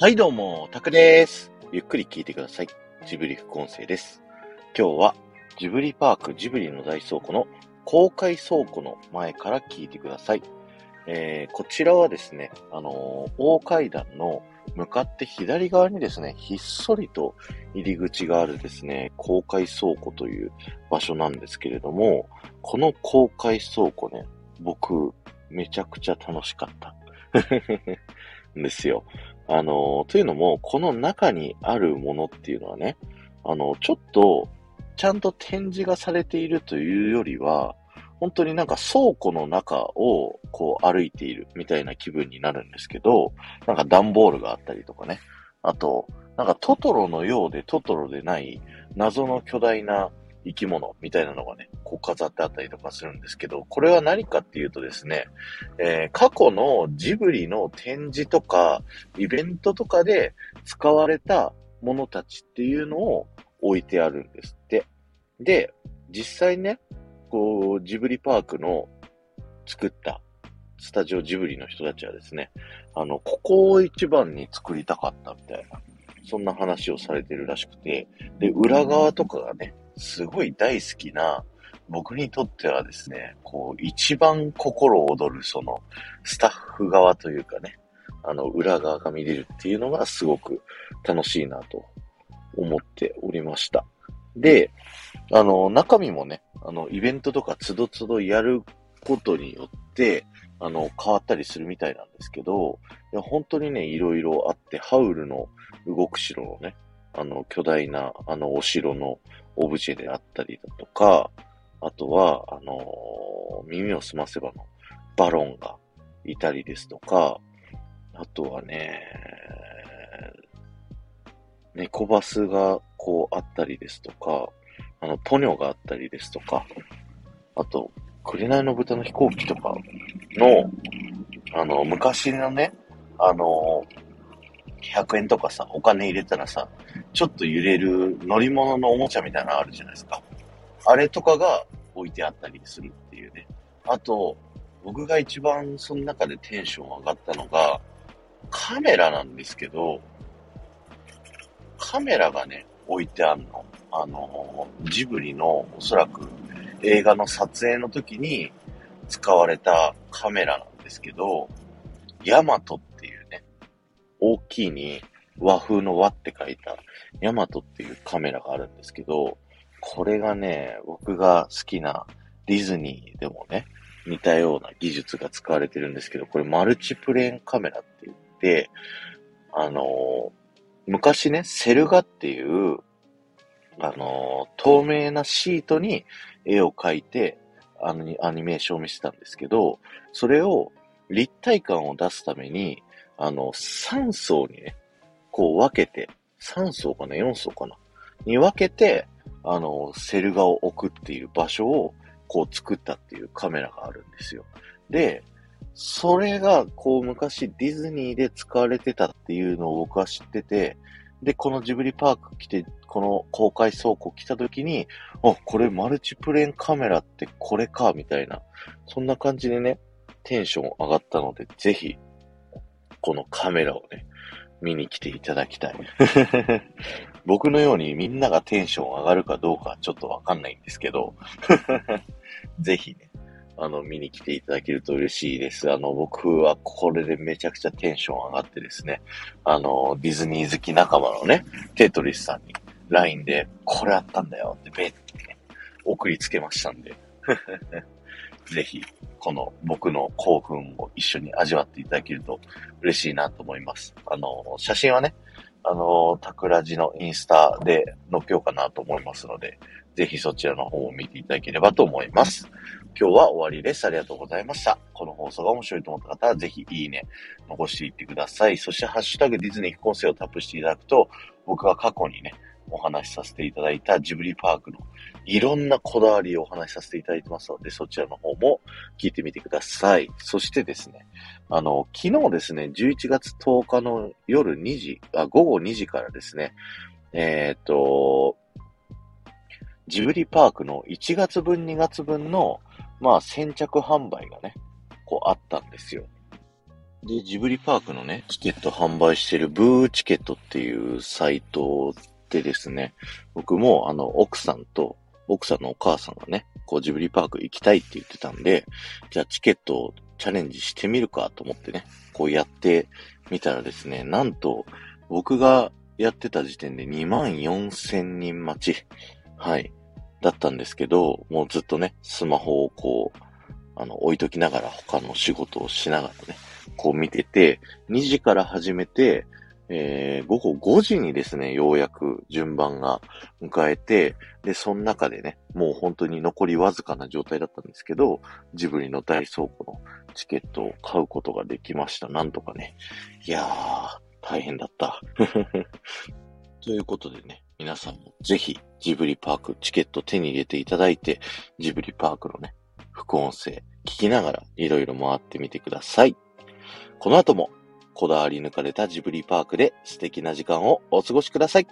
はい、どうも、タクです。ゆっくり聞いてください。ジブリ副音声です。今日は、ジブリパークジブリの大倉庫の公開倉庫の前から聞いてください。えー、こちらはですね、あのー大階段の向かって左側にですね、ひっそりと入り口があるですね、公開倉庫という場所なんですけれども、この公開倉庫ね、僕、めちゃくちゃ楽しかった。ん ですよ。あの、というのも、この中にあるものっていうのはね、あの、ちょっと、ちゃんと展示がされているというよりは、本当になんか倉庫の中をこう歩いているみたいな気分になるんですけど、なんか段ボールがあったりとかね。あと、なんかトトロのようでトトロでない謎の巨大な生き物みたいなのがね、こう飾ってあったりとかするんですけど、これは何かっていうとですね、えー過去のジブリの展示とか、イベントとかで使われたものたちっていうのを置いてあるんですって。で、実際ね、こう、ジブリパークの作ったスタジオジブリの人たちはですね、あの、ここを一番に作りたかったみたいな、そんな話をされてるらしくて、で、裏側とかがね、すごい大好きな、僕にとってはですね、こう、一番心躍る、その、スタッフ側というかね、あの、裏側が見れるっていうのがすごく楽しいなと思っておりました。で、あの、中身もね、あの、イベントとかつどつどやることによって、あの、変わったりするみたいなんですけど、いや、本当にね、いろいろあって、ハウルの動く城のね、あの、巨大な、あの、お城のオブジェであったりだとか、あとは、あのー耳をすませばのバロンがいたりですとか、あとはね、猫バスがこうあったりですとか、あの、ポニョがあったりですとか、あと、紅の豚の飛行機とかの、あの、昔のね、あの、100円とかさ、お金入れたらさ、ちょっと揺れる乗り物のおもちゃみたいなのあるじゃないですか。あれとかが置いてあったりするっていうね。あと、僕が一番その中でテンション上がったのが、カメラなんですけど、カメラがね、置いてあるの。あの、ジブリのおそらく映画の撮影の時に使われたカメラなんですけど、ヤマトっていうね、大きいに和風の和って書いたヤマトっていうカメラがあるんですけど、これがね、僕が好きなディズニーでもね、似たような技術が使われてるんですけど、これマルチプレーンカメラって言って、あの昔ね、セル画っていう、あの透明なシートに絵を描いて、あの、アニメーションを見せたんですけど、それを立体感を出すために、あの、3層にね、こう分けて、3層かな ?4 層かなに分けて、あの、セル画を置くっていう場所を、こう作ったっていうカメラがあるんですよ。で、それが、こう、昔ディズニーで使われてたっていうのを僕は知ってて、で、このジブリパーク来て、この公開倉庫来た時に、あ、これマルチプレーンカメラってこれか、みたいな、そんな感じでね、テンション上がったので、ぜひ、このカメラをね、見に来ていただきたい。僕のようにみんながテンション上がるかどうかちょっとわかんないんですけど、ぜひね、あの、見に来ていただけると嬉しいです。あの、僕はこれでめちゃくちゃテンション上がってですね、あの、ディズニー好き仲間のね、テトリスさんに LINE で、これあったんだよって、べって、送りつけましたんで、ぜひ、この僕の興奮を一緒に味わっていただけると嬉しいなと思います。あの、写真はね、あの、タクラジのインスタで載っけようかなと思いますので、ぜひそちらの方を見ていただければと思います。今日は終わりです。ありがとうございました。この放送が面白いと思った方は、ぜひいいね、残していってください。そして、ハッシュタグディズニー副音声をタップしていただくと、僕が過去にね、お話しさせていただいたジブリパークのいろんなこだわりをお話しさせていただいてますので、そちらの方も聞いてみてください。そしてですね、あの、昨日ですね、11月10日の夜2時、あ、午後2時からですね、えっ、と、ジブリパークの1月分2月分の、まあ、先着販売がね、こうあったんですよ。で、ジブリパークのね、チケット販売してるブーチケットっていうサイトでですね、僕もあの、奥さんと、奥さんのお母さんがね、こうジブリパーク行きたいって言ってたんで、じゃあチケットをチャレンジしてみるかと思ってね、こうやってみたらですね、なんと僕がやってた時点で2万4千人待ち、はい、だったんですけど、もうずっとね、スマホをこう、あの、置いときながら他の仕事をしながらね、こう見てて、2時から始めて、えー、午後5時にですね、ようやく順番が迎えて、で、その中でね、もう本当に残りわずかな状態だったんですけど、ジブリの大倉庫のチケットを買うことができました。なんとかね。いやー、大変だった。ということでね、皆さんもぜひジブリパークチケット手に入れていただいて、ジブリパークのね、副音声聞きながらいろいろ回ってみてください。この後もこだわり抜かれたジブリパークで素敵な時間をお過ごしください。